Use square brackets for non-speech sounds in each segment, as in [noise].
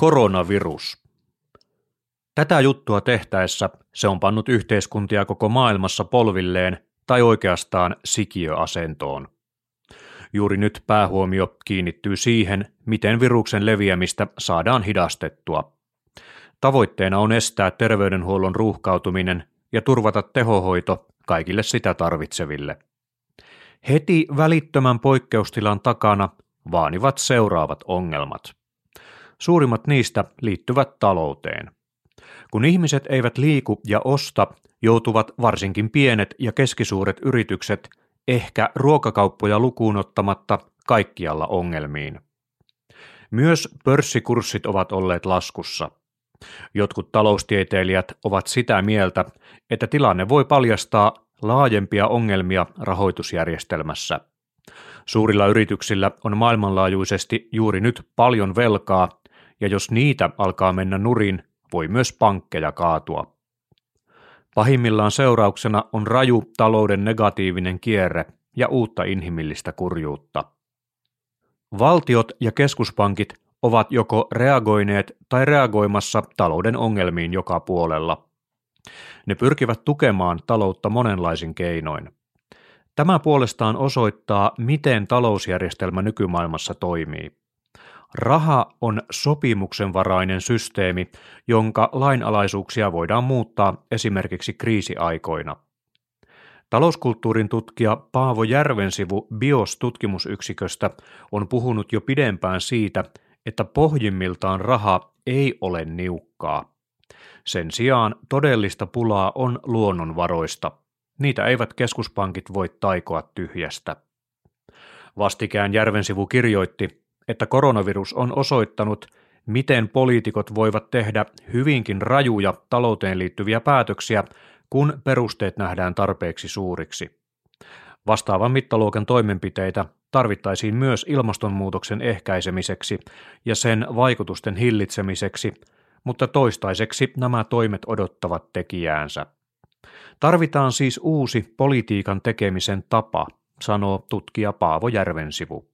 Koronavirus. Tätä juttua tehtäessä se on pannut yhteiskuntia koko maailmassa polvilleen tai oikeastaan sikiöasentoon. Juuri nyt päähuomio kiinnittyy siihen, miten viruksen leviämistä saadaan hidastettua. Tavoitteena on estää terveydenhuollon ruuhkautuminen ja turvata tehohoito kaikille sitä tarvitseville. Heti välittömän poikkeustilan takana vaanivat seuraavat ongelmat. Suurimmat niistä liittyvät talouteen. Kun ihmiset eivät liiku ja osta, joutuvat varsinkin pienet ja keskisuuret yritykset ehkä ruokakauppoja lukuun ottamatta kaikkialla ongelmiin. Myös pörssikurssit ovat olleet laskussa. Jotkut taloustieteilijät ovat sitä mieltä, että tilanne voi paljastaa laajempia ongelmia rahoitusjärjestelmässä. Suurilla yrityksillä on maailmanlaajuisesti juuri nyt paljon velkaa, ja jos niitä alkaa mennä nurin, voi myös pankkeja kaatua. Pahimmillaan seurauksena on raju talouden negatiivinen kierre ja uutta inhimillistä kurjuutta. Valtiot ja keskuspankit ovat joko reagoineet tai reagoimassa talouden ongelmiin joka puolella. Ne pyrkivät tukemaan taloutta monenlaisin keinoin. Tämä puolestaan osoittaa, miten talousjärjestelmä nykymaailmassa toimii. Raha on sopimuksenvarainen systeemi, jonka lainalaisuuksia voidaan muuttaa esimerkiksi kriisiaikoina. Talouskulttuurin tutkija Paavo Järvensivu BIOS-tutkimusyksiköstä on puhunut jo pidempään siitä, että pohjimmiltaan raha ei ole niukkaa. Sen sijaan todellista pulaa on luonnonvaroista. Niitä eivät keskuspankit voi taikoa tyhjästä. Vastikään Järvensivu kirjoitti, että koronavirus on osoittanut, miten poliitikot voivat tehdä hyvinkin rajuja talouteen liittyviä päätöksiä, kun perusteet nähdään tarpeeksi suuriksi. Vastaavan mittaluokan toimenpiteitä tarvittaisiin myös ilmastonmuutoksen ehkäisemiseksi ja sen vaikutusten hillitsemiseksi, mutta toistaiseksi nämä toimet odottavat tekijäänsä. Tarvitaan siis uusi politiikan tekemisen tapa, sanoo tutkija Paavo Järvensivu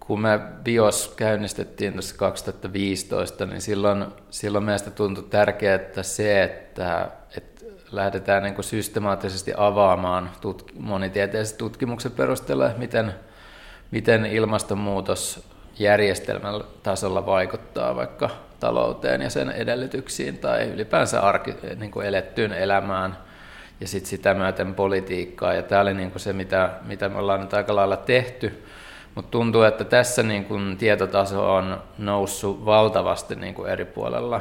kun me BIOS käynnistettiin tuossa 2015, niin silloin, silloin meistä tuntui tärkeää se, että, että lähdetään niin systemaattisesti avaamaan tutk- monitieteellisen tutkimuksen perusteella, miten, miten ilmastonmuutos järjestelmän tasolla vaikuttaa vaikka talouteen ja sen edellytyksiin tai ylipäänsä arki, niin kuin elettyyn elämään ja sit sitä myöten politiikkaa. Ja tämä oli niin kuin se, mitä, mitä me ollaan nyt aika lailla tehty. Mutta tuntuu, että tässä niin kun tietotaso on noussut valtavasti niin kuin eri puolella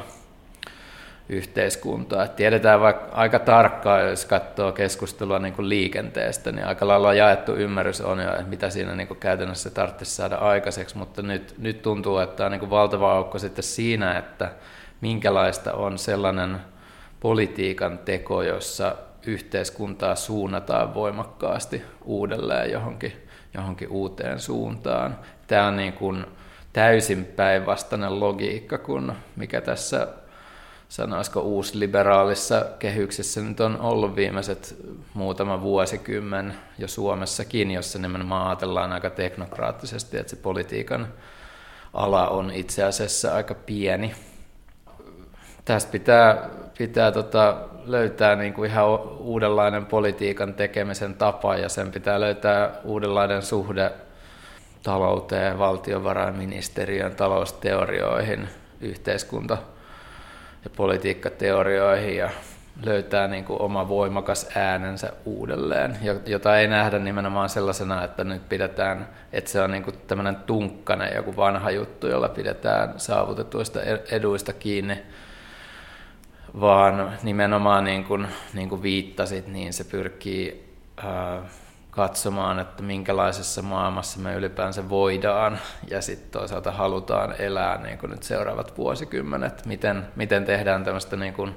yhteiskuntaa. Et tiedetään vaikka aika tarkkaan, jos katsoo keskustelua niin liikenteestä, niin aika lailla jaettu ymmärrys on jo, että mitä siinä niin käytännössä tarvitsisi saada aikaiseksi, mutta nyt, nyt tuntuu, että on niin kuin valtava aukko sitten siinä, että minkälaista on sellainen politiikan teko, jossa yhteiskuntaa suunnataan voimakkaasti uudelleen johonkin johonkin uuteen suuntaan. Tämä on niin kuin täysin päinvastainen logiikka kuin mikä tässä sanoisiko uusliberaalissa kehyksessä nyt on ollut viimeiset muutama vuosikymmen jo Suomessakin, jossa nimenomaan ajatellaan aika teknokraattisesti, että se politiikan ala on itse asiassa aika pieni. Tästä pitää, pitää tota, löytää niin kuin ihan uudenlainen politiikan tekemisen tapa ja sen pitää löytää uudenlainen suhde talouteen, valtiovarainministeriön talousteorioihin, yhteiskunta- ja politiikkateorioihin ja löytää niin kuin oma voimakas äänensä uudelleen, jota ei nähdä nimenomaan sellaisena, että nyt pidetään, että se on niin kuin tämmöinen tunkkane, joku vanha juttu, jolla pidetään saavutetuista eduista kiinni, vaan nimenomaan niin kuin, niin kuin viittasit, niin se pyrkii ää, katsomaan, että minkälaisessa maailmassa me ylipäänsä voidaan ja sitten toisaalta halutaan elää niin kuin nyt seuraavat vuosikymmenet, miten, miten tehdään tämmöistä niin kuin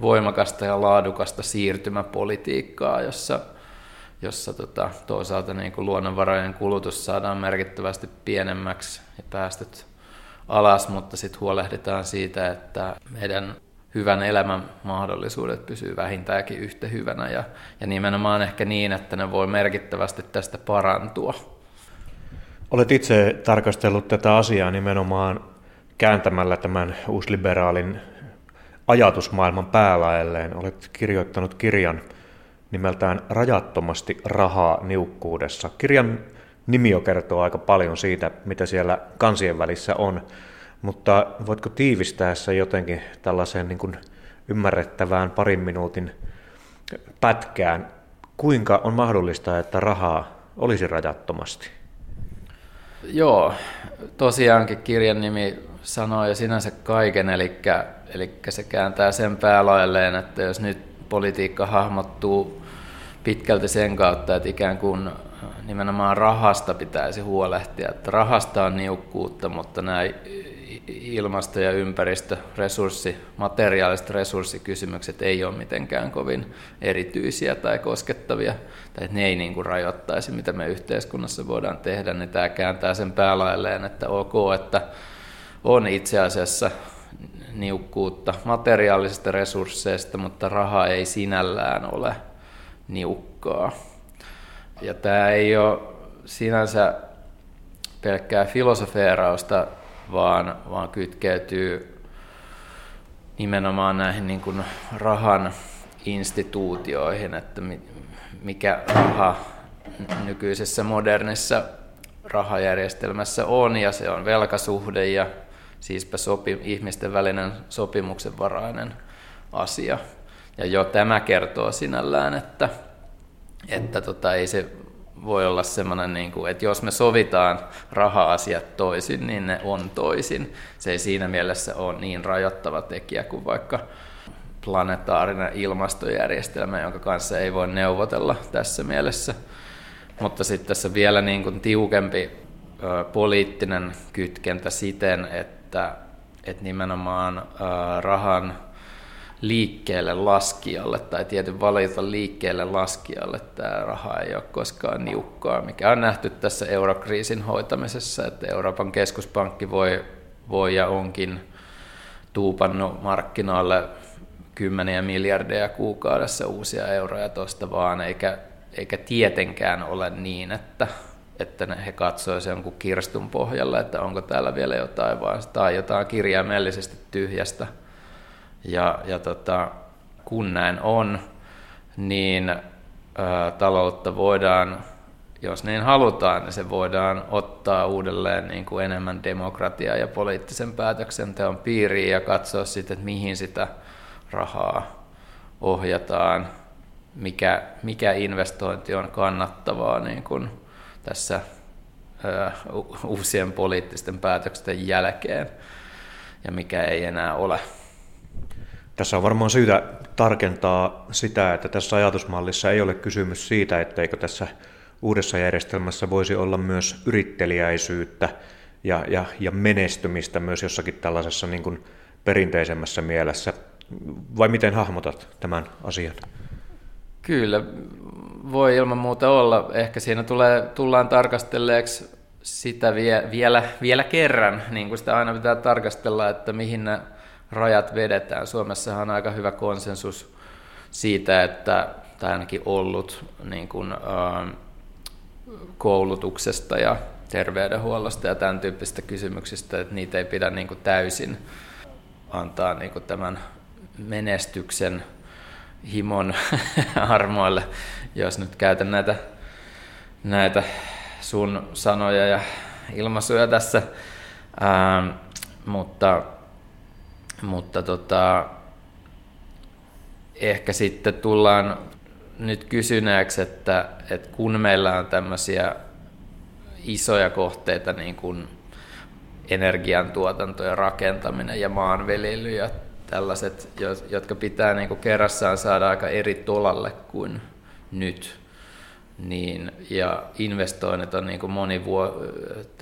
voimakasta ja laadukasta siirtymäpolitiikkaa, jossa, jossa tota, toisaalta niin kuin luonnonvarojen kulutus saadaan merkittävästi pienemmäksi ja päästöt alas, mutta sitten huolehditaan siitä, että meidän hyvän elämän mahdollisuudet pysyy vähintäänkin yhtä hyvänä ja, ja nimenomaan ehkä niin, että ne voi merkittävästi tästä parantua. Olet itse tarkastellut tätä asiaa nimenomaan kääntämällä tämän uusliberaalin ajatusmaailman päälaelleen. Olet kirjoittanut kirjan nimeltään Rajattomasti rahaa niukkuudessa. Kirjan nimi jo kertoo aika paljon siitä, mitä siellä kansien välissä on, mutta voitko tiivistää se jotenkin tällaiseen niin kuin ymmärrettävään parin minuutin pätkään, kuinka on mahdollista, että rahaa olisi rajattomasti? Joo, tosiaankin kirjan nimi sanoo jo sinänsä kaiken, eli, eli se kääntää sen päälailleen, että jos nyt politiikka hahmottuu pitkälti sen kautta, että ikään kuin nimenomaan rahasta pitäisi huolehtia, että rahasta on niukkuutta, mutta nämä ilmasto- ja ympäristö, resurssi, materiaaliset resurssikysymykset ei ole mitenkään kovin erityisiä tai koskettavia, tai ne ei niin kuin rajoittaisi, mitä me yhteiskunnassa voidaan tehdä, niin tämä kääntää sen päälailleen, että ok, että on itse asiassa niukkuutta materiaalisista resursseista, mutta raha ei sinällään ole niukkaa. Ja tämä ei ole sinänsä pelkkää filosofeerausta, vaan, vaan kytkeytyy nimenomaan näihin niin kuin rahan instituutioihin, että mikä raha nykyisessä modernissa rahajärjestelmässä on, ja se on velkasuhde ja siispä sopi, ihmisten välinen sopimuksenvarainen asia. Ja jo tämä kertoo sinällään, että, että tota, ei se voi olla semmoinen, niin kuin, että jos me sovitaan raha-asiat toisin, niin ne on toisin. Se ei siinä mielessä ole niin rajoittava tekijä kuin vaikka planetaarinen ilmastojärjestelmä, jonka kanssa ei voi neuvotella tässä mielessä. Mutta sitten tässä vielä niin kuin tiukempi ö, poliittinen kytkentä siten, että, että nimenomaan ö, rahan liikkeelle laskijalle tai tietyn valita liikkeelle laskijalle tämä raha ei ole koskaan niukkaa, mikä on nähty tässä eurokriisin hoitamisessa, että Euroopan keskuspankki voi, voi ja onkin tuupannut markkinoille kymmeniä miljardeja kuukaudessa uusia euroja tuosta vaan, eikä, eikä tietenkään ole niin, että, että ne, he katsoisivat jonkun kirstun pohjalla, että onko täällä vielä jotain, vaan tai jotain kirjaimellisesti tyhjästä – ja, ja tota, kun näin on, niin ä, taloutta voidaan, jos niin halutaan, niin se voidaan ottaa uudelleen niin kuin enemmän demokratiaa ja poliittisen päätöksenteon piiriin ja katsoa sitten, että mihin sitä rahaa ohjataan, mikä, mikä investointi on kannattavaa niin kuin tässä ä, uusien poliittisten päätösten jälkeen ja mikä ei enää ole. Tässä on varmaan syytä tarkentaa sitä, että tässä ajatusmallissa ei ole kysymys siitä, etteikö tässä uudessa järjestelmässä voisi olla myös yritteliäisyyttä ja, ja, ja menestymistä myös jossakin tällaisessa niin kuin perinteisemmässä mielessä. Vai miten hahmotat tämän asian? Kyllä, voi ilman muuta olla. Ehkä siinä tulee, tullaan tarkastelleeksi sitä vie, vielä, vielä kerran, niin kuin sitä aina pitää tarkastella, että mihin nämä rajat vedetään. Suomessahan on aika hyvä konsensus siitä, että, tai ainakin ollut niin kuin, äh, koulutuksesta ja terveydenhuollosta ja tämän tyyppisistä kysymyksistä, että niitä ei pidä niin kuin täysin antaa niin kuin tämän menestyksen himon [laughs] armoille, jos nyt käytän näitä, näitä sun sanoja ja ilmaisuja tässä. Ähm, mutta mutta tota, ehkä sitten tullaan nyt kysyneeksi, että, että kun meillä on tämmöisiä isoja kohteita, niin kuin energiantuotanto ja rakentaminen ja maanviljely ja tällaiset, jotka pitää niin kuin kerrassaan saada aika eri tolalle kuin nyt, niin, ja investoinnit on niin kuin monivuo,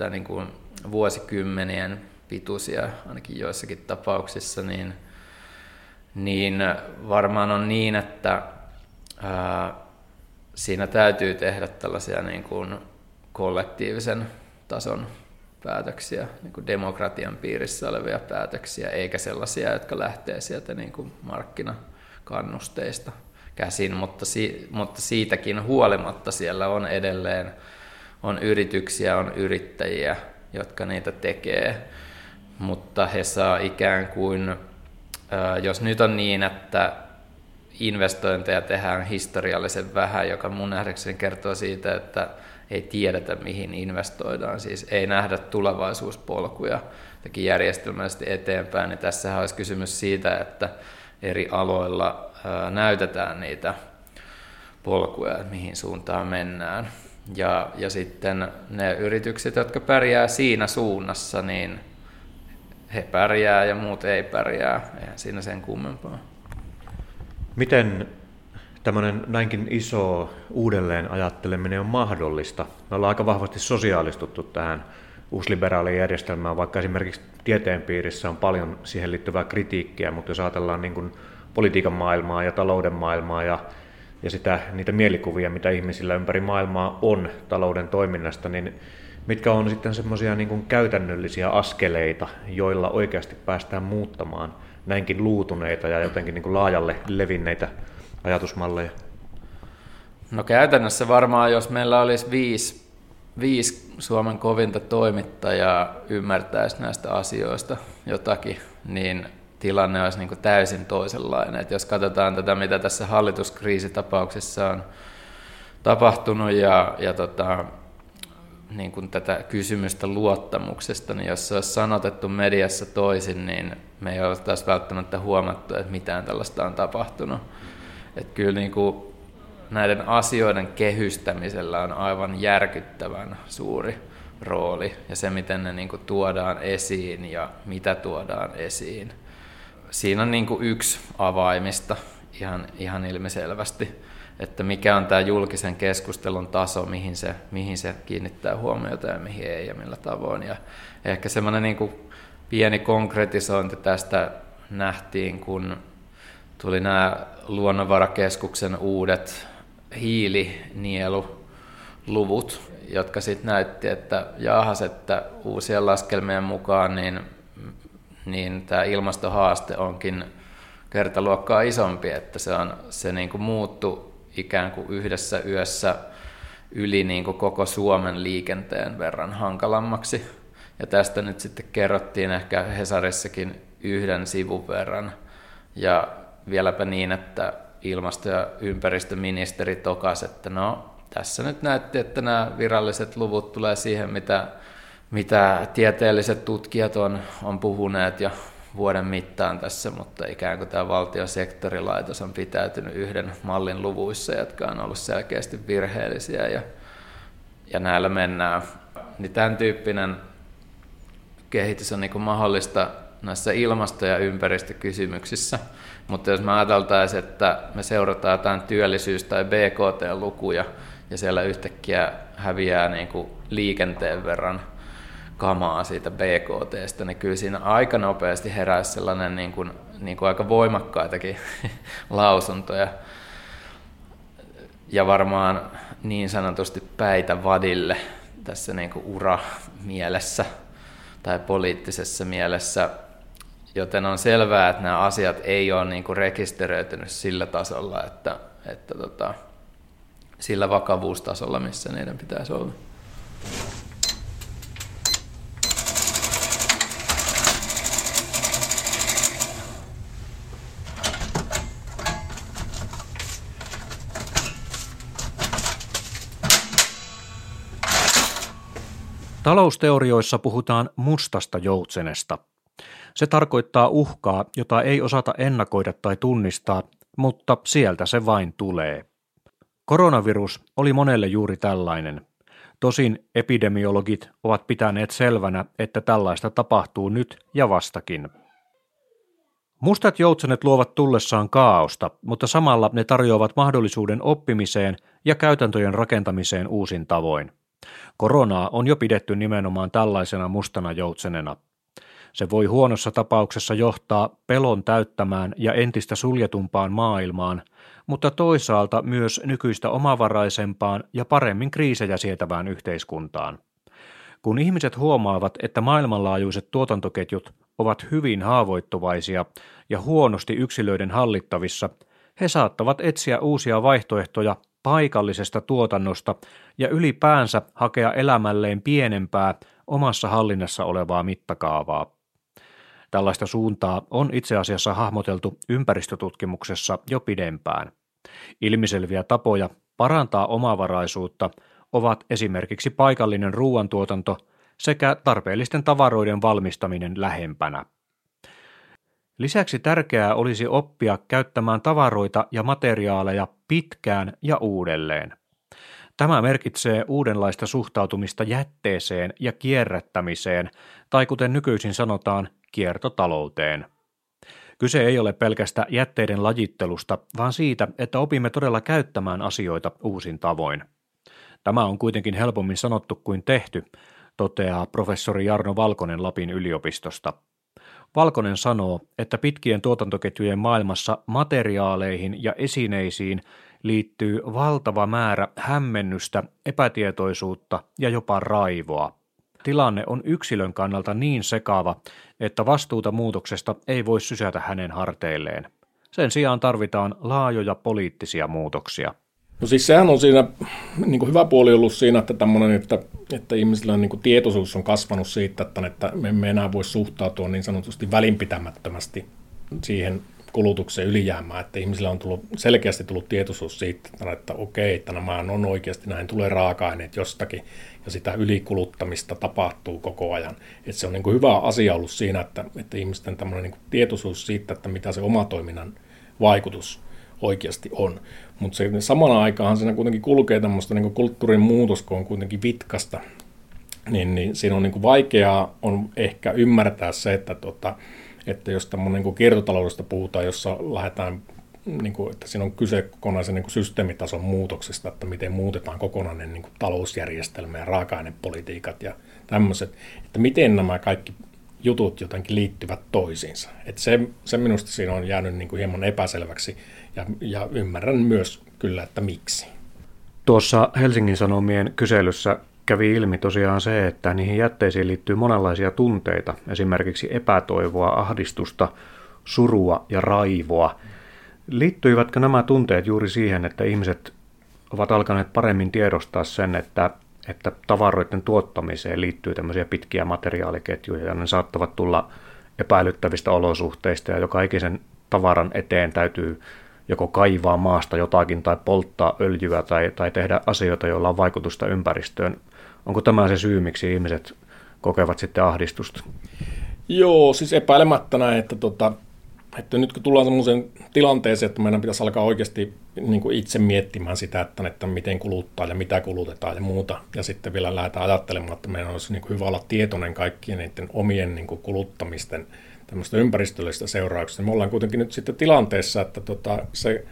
niin kuin vuosikymmenien pituisia ainakin joissakin tapauksissa, niin, niin varmaan on niin, että ää, siinä täytyy tehdä tällaisia niin kuin kollektiivisen tason päätöksiä, niin kuin demokratian piirissä olevia päätöksiä, eikä sellaisia, jotka lähtee sieltä niin kuin markkinakannusteista käsin, mutta, si, mutta siitäkin huolimatta siellä on edelleen on yrityksiä, on yrittäjiä, jotka niitä tekee mutta he saa ikään kuin, jos nyt on niin, että investointeja tehdään historiallisen vähän, joka mun nähdäkseni kertoo siitä, että ei tiedetä mihin investoidaan, siis ei nähdä tulevaisuuspolkuja järjestelmällisesti eteenpäin, niin tässä olisi kysymys siitä, että eri aloilla näytetään niitä polkuja, että mihin suuntaan mennään. Ja, ja sitten ne yritykset, jotka pärjää siinä suunnassa, niin he pärjää ja muut ei pärjää. Eihän siinä sen kummempaa. Miten tämmöinen näinkin iso uudelleen ajatteleminen on mahdollista? Me ollaan aika vahvasti sosiaalistuttu tähän uusliberaaliin järjestelmään, vaikka esimerkiksi tieteen piirissä on paljon siihen liittyvää kritiikkiä, mutta jos ajatellaan niin kuin politiikan maailmaa ja talouden maailmaa ja, ja sitä, niitä mielikuvia, mitä ihmisillä ympäri maailmaa on talouden toiminnasta, niin mitkä on sitten semmoisia niin käytännöllisiä askeleita, joilla oikeasti päästään muuttamaan näinkin luutuneita ja jotenkin niin kuin laajalle levinneitä ajatusmalleja? No käytännössä varmaan, jos meillä olisi viisi, viisi Suomen kovinta toimittajaa ymmärtäisi näistä asioista jotakin, niin tilanne olisi niin täysin toisenlainen. Et jos katsotaan tätä, mitä tässä hallituskriisitapauksessa on tapahtunut ja, ja tota, niin kuin tätä kysymystä luottamuksesta, niin jos se olisi sanotettu mediassa toisin, niin me ei ole taas välttämättä huomattu, että mitään tällaista on tapahtunut. Että kyllä niin kuin näiden asioiden kehystämisellä on aivan järkyttävän suuri rooli ja se, miten ne niin kuin tuodaan esiin ja mitä tuodaan esiin. Siinä on niin kuin yksi avaimista ihan, ihan ilmiselvästi että mikä on tämä julkisen keskustelun taso, mihin se, mihin se kiinnittää huomiota ja mihin ei ja millä tavoin. Ja ehkä semmoinen niin kuin pieni konkretisointi tästä nähtiin, kun tuli nämä luonnonvarakeskuksen uudet hiilinieluluvut, jotka sitten näytti, että jahas, että uusien laskelmien mukaan niin, niin tämä ilmastohaaste onkin kertaluokkaa isompi, että se, on, se niin kuin muuttui ikään kuin yhdessä yössä yli niin kuin koko Suomen liikenteen verran hankalammaksi. Ja tästä nyt sitten kerrottiin ehkä Hesarissakin yhden sivun verran. Ja vieläpä niin, että ilmasto- ja ympäristöministeri tokas, että no tässä nyt näytti, että nämä viralliset luvut tulee siihen, mitä, mitä tieteelliset tutkijat on, on puhuneet jo vuoden mittaan tässä, mutta ikään kuin tämä valtion sektorilaitos on pitäytynyt yhden mallin luvuissa, jotka on ollut selkeästi virheellisiä ja, ja näillä mennään. Niin tämän tyyppinen kehitys on niin mahdollista näissä ilmasto- ja ympäristökysymyksissä, mutta jos me ajateltaisiin, että me seurataan jotain työllisyys- tai BKT-lukuja ja siellä yhtäkkiä häviää niin kuin liikenteen verran – kamaa siitä BKTstä, niin kyllä siinä aika nopeasti heräisi sellainen niin kuin, niin kuin aika voimakkaitakin [laughs] lausuntoja. Ja varmaan niin sanotusti päitä vadille tässä niin kuin ura-mielessä tai poliittisessa mielessä, joten on selvää, että nämä asiat ei ole niin kuin rekisteröitynyt sillä tasolla, että, että tota, sillä vakavuustasolla, missä niiden pitäisi olla. Talousteorioissa puhutaan mustasta joutsenesta. Se tarkoittaa uhkaa, jota ei osata ennakoida tai tunnistaa, mutta sieltä se vain tulee. Koronavirus oli monelle juuri tällainen. Tosin epidemiologit ovat pitäneet selvänä, että tällaista tapahtuu nyt ja vastakin. Mustat joutsenet luovat tullessaan kaaosta, mutta samalla ne tarjoavat mahdollisuuden oppimiseen ja käytäntöjen rakentamiseen uusin tavoin. Koronaa on jo pidetty nimenomaan tällaisena mustana joutsenena. Se voi huonossa tapauksessa johtaa pelon täyttämään ja entistä suljetumpaan maailmaan, mutta toisaalta myös nykyistä omavaraisempaan ja paremmin kriisejä sietävään yhteiskuntaan. Kun ihmiset huomaavat, että maailmanlaajuiset tuotantoketjut ovat hyvin haavoittuvaisia ja huonosti yksilöiden hallittavissa, he saattavat etsiä uusia vaihtoehtoja paikallisesta tuotannosta ja ylipäänsä hakea elämälleen pienempää, omassa hallinnassa olevaa mittakaavaa. Tällaista suuntaa on itse asiassa hahmoteltu ympäristötutkimuksessa jo pidempään. Ilmiselviä tapoja parantaa omavaraisuutta ovat esimerkiksi paikallinen ruoantuotanto sekä tarpeellisten tavaroiden valmistaminen lähempänä. Lisäksi tärkeää olisi oppia käyttämään tavaroita ja materiaaleja pitkään ja uudelleen. Tämä merkitsee uudenlaista suhtautumista jätteeseen ja kierrättämiseen, tai kuten nykyisin sanotaan, kiertotalouteen. Kyse ei ole pelkästä jätteiden lajittelusta, vaan siitä, että opimme todella käyttämään asioita uusin tavoin. Tämä on kuitenkin helpommin sanottu kuin tehty, toteaa professori Jarno Valkonen Lapin yliopistosta. Valkonen sanoo, että pitkien tuotantoketjujen maailmassa materiaaleihin ja esineisiin liittyy valtava määrä hämmennystä, epätietoisuutta ja jopa raivoa. Tilanne on yksilön kannalta niin sekava, että vastuuta muutoksesta ei voi sysätä hänen harteilleen. Sen sijaan tarvitaan laajoja poliittisia muutoksia. No siis sehän on siinä niin kuin hyvä puoli ollut siinä, että, tämmöinen, että, että ihmisillä on, niin kuin tietoisuus on kasvanut siitä, että, että me emme enää voi suhtautua niin sanotusti välinpitämättömästi siihen kulutuksen ylijäämään, että ihmisillä on tullut, selkeästi tullut tietoisuus siitä, että, että okei, että nämä on oikeasti, näin tulee raaka-aineet jostakin, ja sitä ylikuluttamista tapahtuu koko ajan. Että se on niin kuin hyvä asia ollut siinä, että, että ihmisten tämmöinen niin kuin tietoisuus siitä, että mitä se oma toiminnan vaikutus oikeasti on. Mutta samana aikaan siinä kuitenkin kulkee tämmöistä niin kulttuurin muutos, kun on kuitenkin vitkasta, niin, niin siinä on niin vaikeaa on ehkä ymmärtää se, että, tota, että jos tämmöinen niin kiertotaloudesta puhutaan, jossa lähdetään niin kuin, että siinä on kyse kokonaisen niin kuin systeemitason muutoksesta, että miten muutetaan kokonainen niin kuin talousjärjestelmä ja raaka-ainepolitiikat ja tämmöiset, että miten nämä kaikki jutut jotenkin liittyvät toisiinsa. Että se, se minusta siinä on jäänyt niin kuin hieman epäselväksi ja, ja ymmärrän myös kyllä, että miksi. Tuossa Helsingin Sanomien kyselyssä kävi ilmi tosiaan se, että niihin jätteisiin liittyy monenlaisia tunteita, esimerkiksi epätoivoa, ahdistusta, surua ja raivoa. Liittyivätkö nämä tunteet juuri siihen, että ihmiset ovat alkaneet paremmin tiedostaa sen, että, että tavaroiden tuottamiseen liittyy tämmöisiä pitkiä materiaaliketjuja ja ne saattavat tulla epäilyttävistä olosuhteista ja joka ikisen tavaran eteen täytyy joko kaivaa maasta jotakin tai polttaa öljyä tai, tai tehdä asioita, joilla on vaikutusta ympäristöön. Onko tämä se syy, miksi ihmiset kokevat sitten ahdistusta? Joo, siis epäilemättä näin, että, tota, että nyt kun tullaan sellaiseen tilanteeseen, että meidän pitäisi alkaa oikeasti niin kuin itse miettimään sitä, että, että miten kuluttaa ja mitä kulutetaan ja muuta, ja sitten vielä lähdetään ajattelemaan, että meidän olisi niin kuin hyvä olla tietoinen kaikkien niiden omien niin kuin kuluttamisten tämmöistä ympäristöllistä seurauksista. Me ollaan kuitenkin nyt sitten tilanteessa, että tota, se,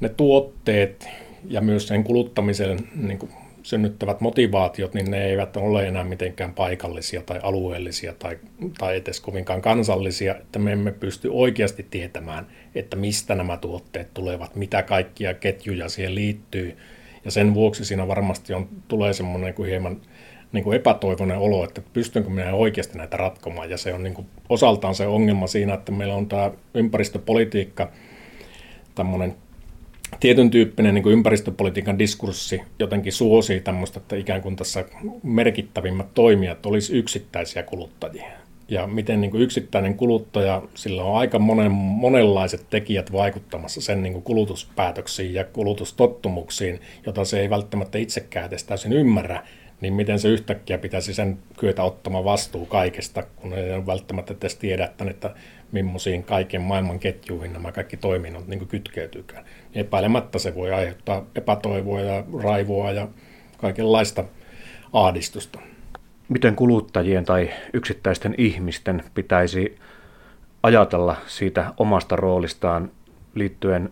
ne tuotteet ja myös sen kuluttamisen niin kuin synnyttävät motivaatiot, niin ne eivät ole enää mitenkään paikallisia tai alueellisia tai, tai edes kovinkaan kansallisia, että me emme pysty oikeasti tietämään, että mistä nämä tuotteet tulevat, mitä kaikkia ketjuja siihen liittyy. Ja sen vuoksi siinä varmasti on, tulee semmoinen kuin hieman niin kuin epätoivoinen olo, että pystynkö minä oikeasti näitä ratkomaan. Ja se on niin kuin osaltaan se ongelma siinä, että meillä on tämä ympäristöpolitiikka, tämmöinen tietyn tyyppinen niin kuin ympäristöpolitiikan diskurssi jotenkin suosii tämmöistä, että ikään kuin tässä merkittävimmät toimijat olisi yksittäisiä kuluttajia. Ja miten niin kuin yksittäinen kuluttaja, sillä on aika monen, monenlaiset tekijät vaikuttamassa sen niin kuin kulutuspäätöksiin ja kulutustottumuksiin, jota se ei välttämättä itsekään edes täysin ymmärrä, niin miten se yhtäkkiä pitäisi sen kyetä ottamaan vastuu kaikesta, kun ei välttämättä edes tiedä, että, että millaisiin kaiken maailman ketjuihin nämä kaikki toiminnot niin kytkeytyykään. Epäilemättä se voi aiheuttaa epätoivoa ja raivoa ja kaikenlaista ahdistusta. Miten kuluttajien tai yksittäisten ihmisten pitäisi ajatella siitä omasta roolistaan liittyen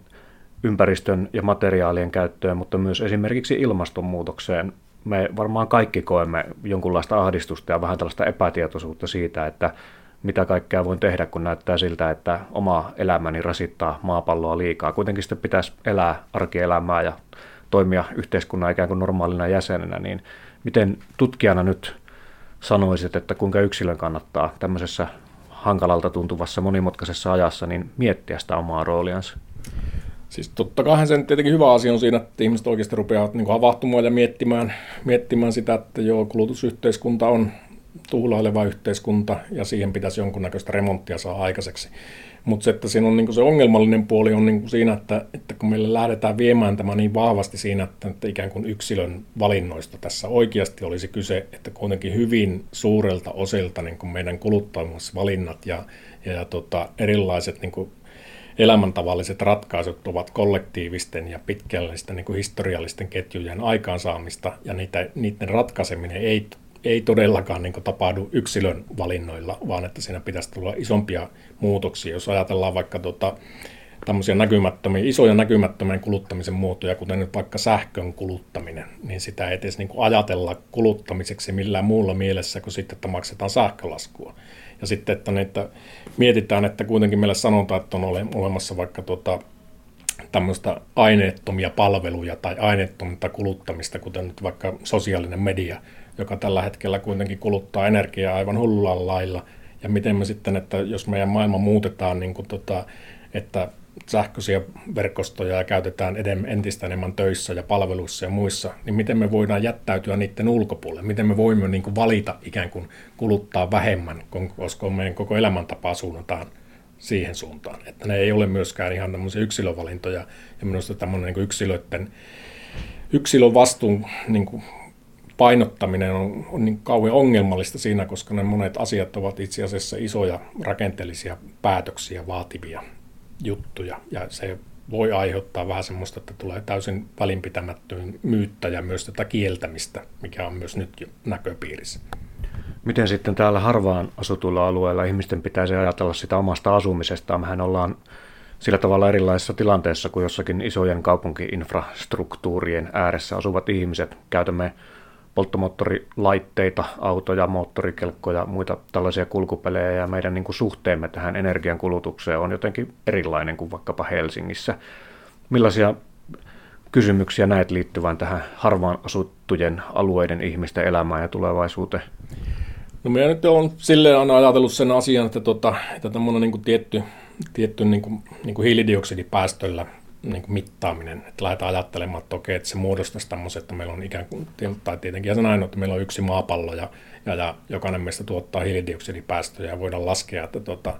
ympäristön ja materiaalien käyttöön, mutta myös esimerkiksi ilmastonmuutokseen me varmaan kaikki koemme jonkunlaista ahdistusta ja vähän tällaista epätietoisuutta siitä, että mitä kaikkea voin tehdä, kun näyttää siltä, että oma elämäni rasittaa maapalloa liikaa. Kuitenkin sitten pitäisi elää arkielämää ja toimia yhteiskunnan ikään kuin normaalina jäsenenä, niin miten tutkijana nyt sanoisit, että kuinka yksilön kannattaa tämmöisessä hankalalta tuntuvassa monimutkaisessa ajassa niin miettiä sitä omaa rooliansa? Siis totta kai sen tietenkin hyvä asia on siinä, että ihmiset oikeasti rupeavat niin havahtumaan ja miettimään, miettimään sitä, että joo, kulutusyhteiskunta on, tuhlaileva yhteiskunta ja siihen pitäisi jonkunnäköistä remonttia saada aikaiseksi. Mutta että siinä on niin se ongelmallinen puoli on niin siinä, että, että kun meillä lähdetään viemään tämä niin vahvasti siinä, että, että ikään kuin yksilön valinnoista tässä oikeasti olisi kyse, että kuitenkin hyvin suurelta osilta niin kuin meidän kuluttamisvalinnat ja, ja tota, erilaiset niin kuin elämäntavalliset ratkaisut ovat kollektiivisten ja pitkällisten niin kuin historiallisten ketjujen aikaansaamista, ja niitä, niiden ratkaiseminen ei, ei todellakaan niin kuin, tapahdu yksilön valinnoilla, vaan että siinä pitäisi tulla isompia muutoksia. Jos ajatellaan vaikka tota, tämmöisiä näkymättömiä, isoja näkymättömien kuluttamisen muotoja, kuten nyt vaikka sähkön kuluttaminen, niin sitä ei edes niin kuin ajatella kuluttamiseksi millään muulla mielessä kuin sitten, että maksetaan sähkölaskua. Ja sitten, että niitä mietitään, että kuitenkin meille sanotaan, että on olemassa vaikka tota, tämmöistä aineettomia palveluja tai aineettomia kuluttamista, kuten nyt vaikka sosiaalinen media, joka tällä hetkellä kuitenkin kuluttaa energiaa aivan hullulla lailla. Ja miten me sitten, että jos meidän maailma muutetaan, niin kuin tota, että sähköisiä verkostoja käytetään entistä enemmän töissä ja palveluissa ja muissa, niin miten me voidaan jättäytyä niiden ulkopuolelle? Miten me voimme niin kuin valita ikään kuin kuluttaa vähemmän, koska meidän koko elämäntapaa suunnataan siihen suuntaan. Että ne ei ole myöskään ihan tämmöisiä yksilövalintoja ja minusta tämmöinen niin yksilöiden, yksilön vastuun niin kuin painottaminen on, on niin kauhean ongelmallista siinä, koska ne monet asiat ovat itse asiassa isoja rakenteellisia päätöksiä vaativia juttuja ja se voi aiheuttaa vähän semmoista, että tulee täysin välinpitämättöön myyttä ja myös tätä kieltämistä, mikä on myös nyt jo näköpiirissä. Miten sitten täällä harvaan asutuilla alueilla ihmisten pitäisi ajatella sitä omasta asumisestaan? Mehän ollaan sillä tavalla erilaisessa tilanteessa kuin jossakin isojen kaupunkiinfrastruktuurien ääressä asuvat ihmiset. Käytämme polttomoottorilaitteita, autoja, moottorikelkkoja, muita tällaisia kulkupelejä ja meidän niin kuin suhteemme tähän energiankulutukseen on jotenkin erilainen kuin vaikkapa Helsingissä. Millaisia kysymyksiä näet liittyvän tähän harvaan asuttujen alueiden ihmisten elämään ja tulevaisuuteen? No minä nyt olen silleen aina ajatellut sen asian, että, tota, että tämmöinen niin kuin tietty, tietty niin kuin, niin kuin hiilidioksidipäästöllä niin kuin mittaaminen, että lähdetään ajattelemaan, että okei, että se muodostaisi tämmöisen, että meillä on ikään kuin, tai tietenkin ja se näin, että meillä on yksi maapallo ja, ja, ja jokainen meistä tuottaa hiilidioksidipäästöjä ja voidaan laskea, että, tota,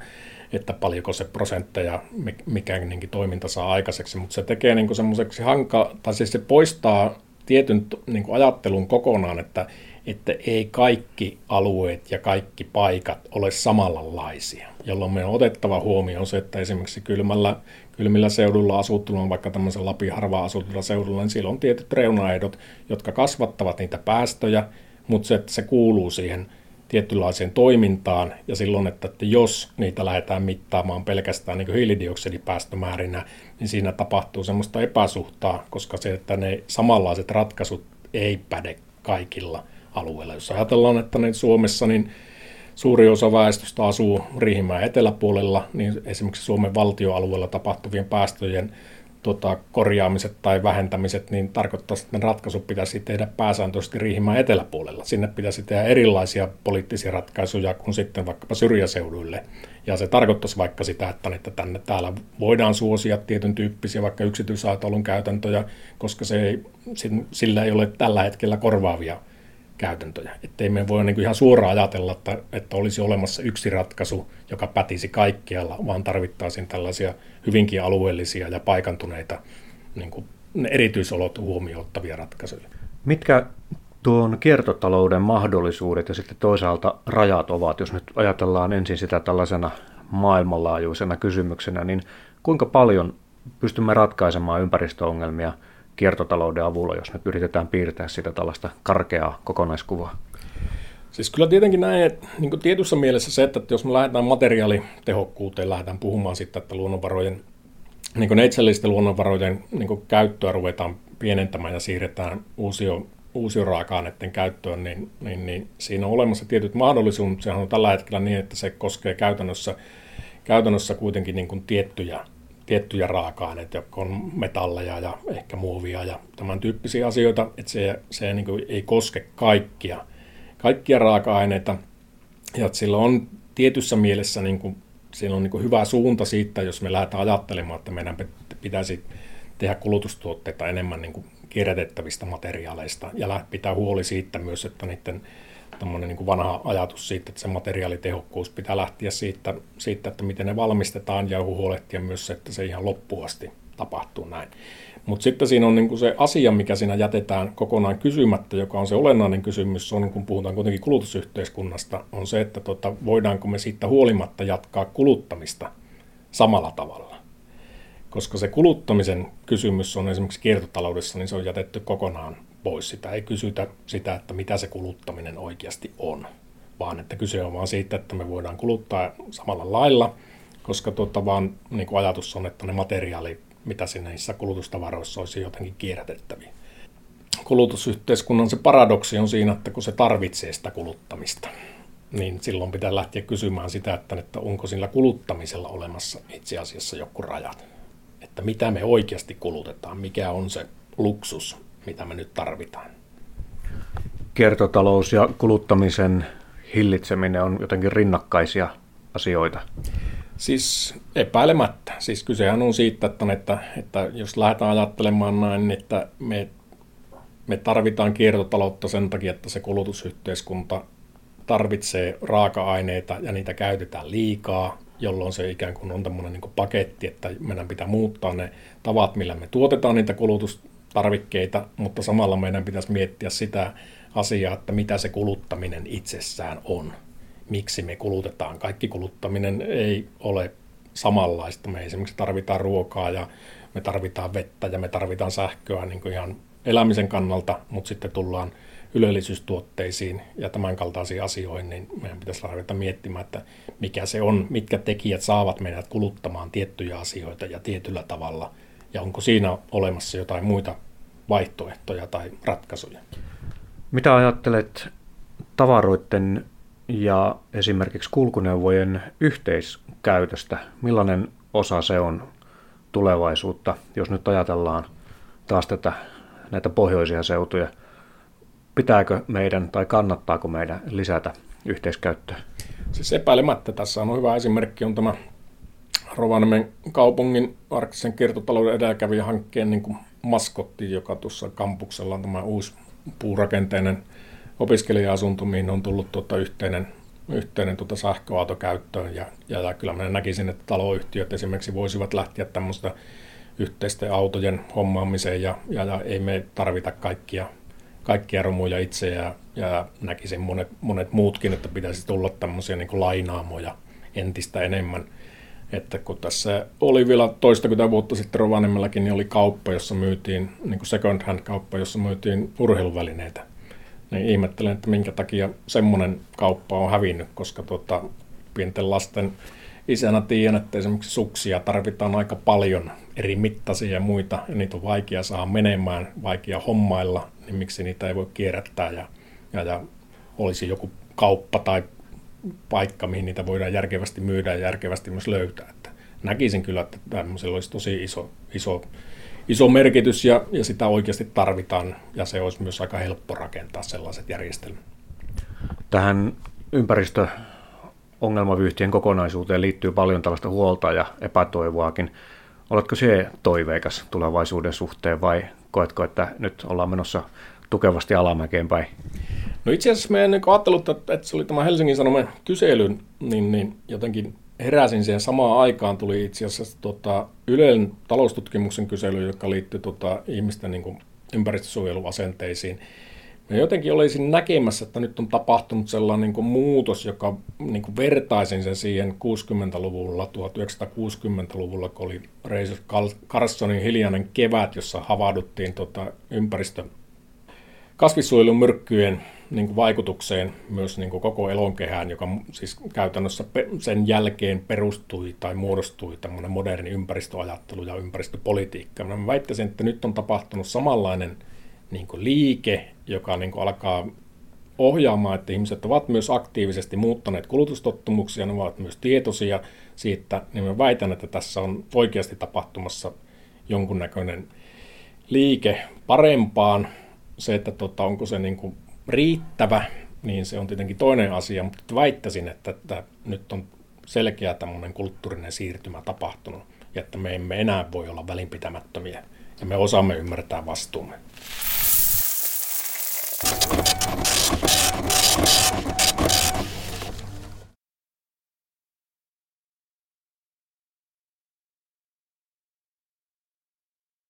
että paljonko se prosentteja, mikä niin toiminta saa aikaiseksi, mutta se tekee niin semmoiseksi hanka, tai siis se poistaa tietyn niin kuin ajattelun kokonaan, että, että ei kaikki alueet ja kaikki paikat ole samanlaisia, jolloin me on otettava huomioon se, että esimerkiksi kylmällä kylmillä seudulla asuttuna, vaikka tämmöisen Lapin harvaa asutulla seudulla, niin siellä on tietyt reunaehdot, jotka kasvattavat niitä päästöjä, mutta se, se kuuluu siihen tietynlaiseen toimintaan, ja silloin, että, että jos niitä lähdetään mittaamaan pelkästään niin hiilidioksidipäästömäärinä, niin siinä tapahtuu semmoista epäsuhtaa, koska se, että ne samanlaiset ratkaisut ei päde kaikilla alueilla. Jos ajatellaan, että ne Suomessa, niin suuri osa väestöstä asuu Riihimäen eteläpuolella, niin esimerkiksi Suomen valtioalueella tapahtuvien päästöjen tota, korjaamiset tai vähentämiset, niin tarkoittaa, että ratkaisut pitäisi tehdä pääsääntöisesti Riihimäen eteläpuolella. Sinne pitäisi tehdä erilaisia poliittisia ratkaisuja kuin sitten vaikkapa syrjäseuduille. Ja se tarkoittaisi vaikka sitä, että tänne täällä voidaan suosia tietyn tyyppisiä vaikka yksityisautoilun käytäntöjä, koska se ei, sillä ei ole tällä hetkellä korvaavia käytäntöjä. Että ei me voi niin kuin ihan suoraan ajatella, että, että olisi olemassa yksi ratkaisu, joka pätisi kaikkialla, vaan tarvittaisiin tällaisia hyvinkin alueellisia ja paikantuneita niin kuin erityisolot huomioittavia ratkaisuja. Mitkä tuon kiertotalouden mahdollisuudet ja sitten toisaalta rajat ovat, jos nyt ajatellaan ensin sitä tällaisena maailmanlaajuisena kysymyksenä, niin kuinka paljon pystymme ratkaisemaan ympäristöongelmia – kiertotalouden avulla, jos nyt yritetään piirtää sitä tällaista karkeaa kokonaiskuvaa? Siis kyllä tietenkin näin, että niin tietyssä mielessä se, että jos me lähdetään materiaalitehokkuuteen, lähdetään puhumaan sitten, että luonnonvarojen, niin neitsellisten luonnonvarojen niin käyttöä ruvetaan pienentämään ja siirretään uusio, uusio raaka-aineiden käyttöön, niin, niin, niin, siinä on olemassa tietyt mahdollisuudet. Sehän on tällä hetkellä niin, että se koskee käytännössä, käytännössä kuitenkin niin kuin tiettyjä tiettyjä raaka-aineita, jotka on metalleja ja ehkä muovia ja tämän tyyppisiä asioita, että se, se niin kuin ei koske kaikkia, kaikkia raaka-aineita. Ja että sillä on tietyssä mielessä niin kuin, siinä on niin kuin hyvä suunta siitä, jos me lähdetään ajattelemaan, että meidän pitäisi tehdä kulutustuotteita enemmän niin kuin kierrätettävistä materiaaleista ja pitää huoli siitä myös, että niiden niin kuin vanha ajatus siitä, että se materiaalitehokkuus pitää lähteä siitä, siitä, että miten ne valmistetaan ja huolehtia myös se, että se ihan loppuun asti tapahtuu näin. Mutta sitten siinä on niin se asia, mikä siinä jätetään kokonaan kysymättä, joka on se olennainen kysymys, on, kun puhutaan kuitenkin kulutusyhteiskunnasta, on se, että tota, voidaanko me siitä huolimatta jatkaa kuluttamista samalla tavalla. Koska se kuluttamisen kysymys on esimerkiksi kiertotaloudessa, niin se on jätetty kokonaan pois. Sitä ei kysytä sitä, että mitä se kuluttaminen oikeasti on, vaan että kyse on vaan siitä, että me voidaan kuluttaa samalla lailla, koska tuota vaan niin kuin ajatus on, että ne materiaali mitä sinne niissä kulutustavaroissa olisi jotenkin kierrätettäviä. Kulutusyhteiskunnan se paradoksi on siinä, että kun se tarvitsee sitä kuluttamista, niin silloin pitää lähteä kysymään sitä, että, että onko sillä kuluttamisella olemassa itse asiassa joku rajat. Että mitä me oikeasti kulutetaan, mikä on se luksus, mitä me nyt tarvitaan. Kiertotalous ja kuluttamisen hillitseminen on jotenkin rinnakkaisia asioita. Siis epäilemättä. Siis kysehän on siitä, että, että, että jos lähdetään ajattelemaan näin, että me, me tarvitaan kiertotaloutta sen takia, että se kulutusyhteiskunta tarvitsee raaka-aineita ja niitä käytetään liikaa, jolloin se ikään kuin on tämmöinen niin paketti, että meidän pitää muuttaa ne tavat, millä me tuotetaan niitä kulutustarvikkeita, mutta samalla meidän pitäisi miettiä sitä asiaa, että mitä se kuluttaminen itsessään on miksi me kulutetaan. Kaikki kuluttaminen ei ole samanlaista. Me esimerkiksi tarvitaan ruokaa ja me tarvitaan vettä ja me tarvitaan sähköä niin kuin ihan elämisen kannalta, mutta sitten tullaan ylellisyystuotteisiin ja tämän kaltaisiin asioihin, niin meidän pitäisi ruveta miettimään, että mikä se on, mitkä tekijät saavat meidät kuluttamaan tiettyjä asioita ja tietyllä tavalla, ja onko siinä olemassa jotain muita vaihtoehtoja tai ratkaisuja. Mitä ajattelet tavaroiden ja esimerkiksi kulkuneuvojen yhteiskäytöstä. Millainen osa se on tulevaisuutta, jos nyt ajatellaan taas tätä, näitä pohjoisia seutuja? Pitääkö meidän tai kannattaako meidän lisätä yhteiskäyttöä? Siis epäilemättä tässä on hyvä esimerkki on tämä Rovaniemen kaupungin arktisen kiertotalouden edelläkävijähankkeen niin kuin maskotti, joka tuossa kampuksella on tämä uusi puurakenteinen opiskelija-asunto, mihin on tullut tuota yhteinen, yhteinen tuota sähköauto käyttöön. Ja, ja, ja kyllä minä näkisin, että taloyhtiöt esimerkiksi voisivat lähteä tämmöistä yhteisten autojen hommaamiseen ja, ja, ja ei me tarvita kaikkia, kaikkia romuja itse ja, ja näkisin monet, monet muutkin, että pitäisi tulla tämmöisiä niin lainaamoja entistä enemmän. Että kun tässä oli vielä toistakymmentä vuotta sitten Rovaniemelläkin, niin oli kauppa, jossa myytiin, niin kuin second hand kauppa, jossa myytiin urheiluvälineitä. Niin ihmettelen, että minkä takia semmoinen kauppa on hävinnyt, koska tuota, pienten lasten isänä tiedän, että esimerkiksi suksia tarvitaan aika paljon eri mittaisia ja muita, ja niitä on vaikea saada menemään, vaikea hommailla, niin miksi niitä ei voi kierrättää ja, ja, ja olisi joku kauppa tai paikka, mihin niitä voidaan järkevästi myydä ja järkevästi myös löytää. Että näkisin kyllä, että tämmöisellä olisi tosi iso, iso iso merkitys ja, ja sitä oikeasti tarvitaan ja se olisi myös aika helppo rakentaa sellaiset järjestelmät. Tähän ympäristöongelmavyyhtien kokonaisuuteen liittyy paljon tällaista huolta ja epätoivoakin. Oletko se toiveikas tulevaisuuden suhteen vai koetko, että nyt ollaan menossa tukevasti alamäkeen päin? No itse asiassa meidän niin ajattelut, että, että se oli tämä Helsingin Sanomen kysely, niin, niin jotenkin heräsin siihen samaan aikaan, tuli itse asiassa tota, Ylen taloustutkimuksen kysely, joka liittyi tota, ihmisten niin kuin, ympäristösuojeluasenteisiin. Mä jotenkin olisin näkemässä, että nyt on tapahtunut sellainen niin kuin muutos, joka niin kuin vertaisin sen siihen 60-luvulla, 1960-luvulla, kun oli Reissus Carsonin hiljainen kevät, jossa havahduttiin tota, ympäristö kasvissuojelun myrkkyjen niin kuin vaikutukseen myös niin kuin koko elonkehään, joka siis käytännössä sen jälkeen perustui tai muodostui tämmöinen moderni ympäristöajattelu ja ympäristöpolitiikka. Mä väittäisin, että nyt on tapahtunut samanlainen niin kuin liike, joka niin kuin alkaa ohjaamaan, että ihmiset ovat myös aktiivisesti muuttaneet kulutustottumuksia, ne ovat myös tietoisia siitä, niin mä väitän, että tässä on oikeasti tapahtumassa jonkunnäköinen liike parempaan. Se, että tota, onko se niin kuin riittävä, niin se on tietenkin toinen asia, mutta väittäisin, että, että nyt on selkeä tämmöinen kulttuurinen siirtymä tapahtunut ja että me emme enää voi olla välinpitämättömiä ja me osaamme ymmärtää vastuumme.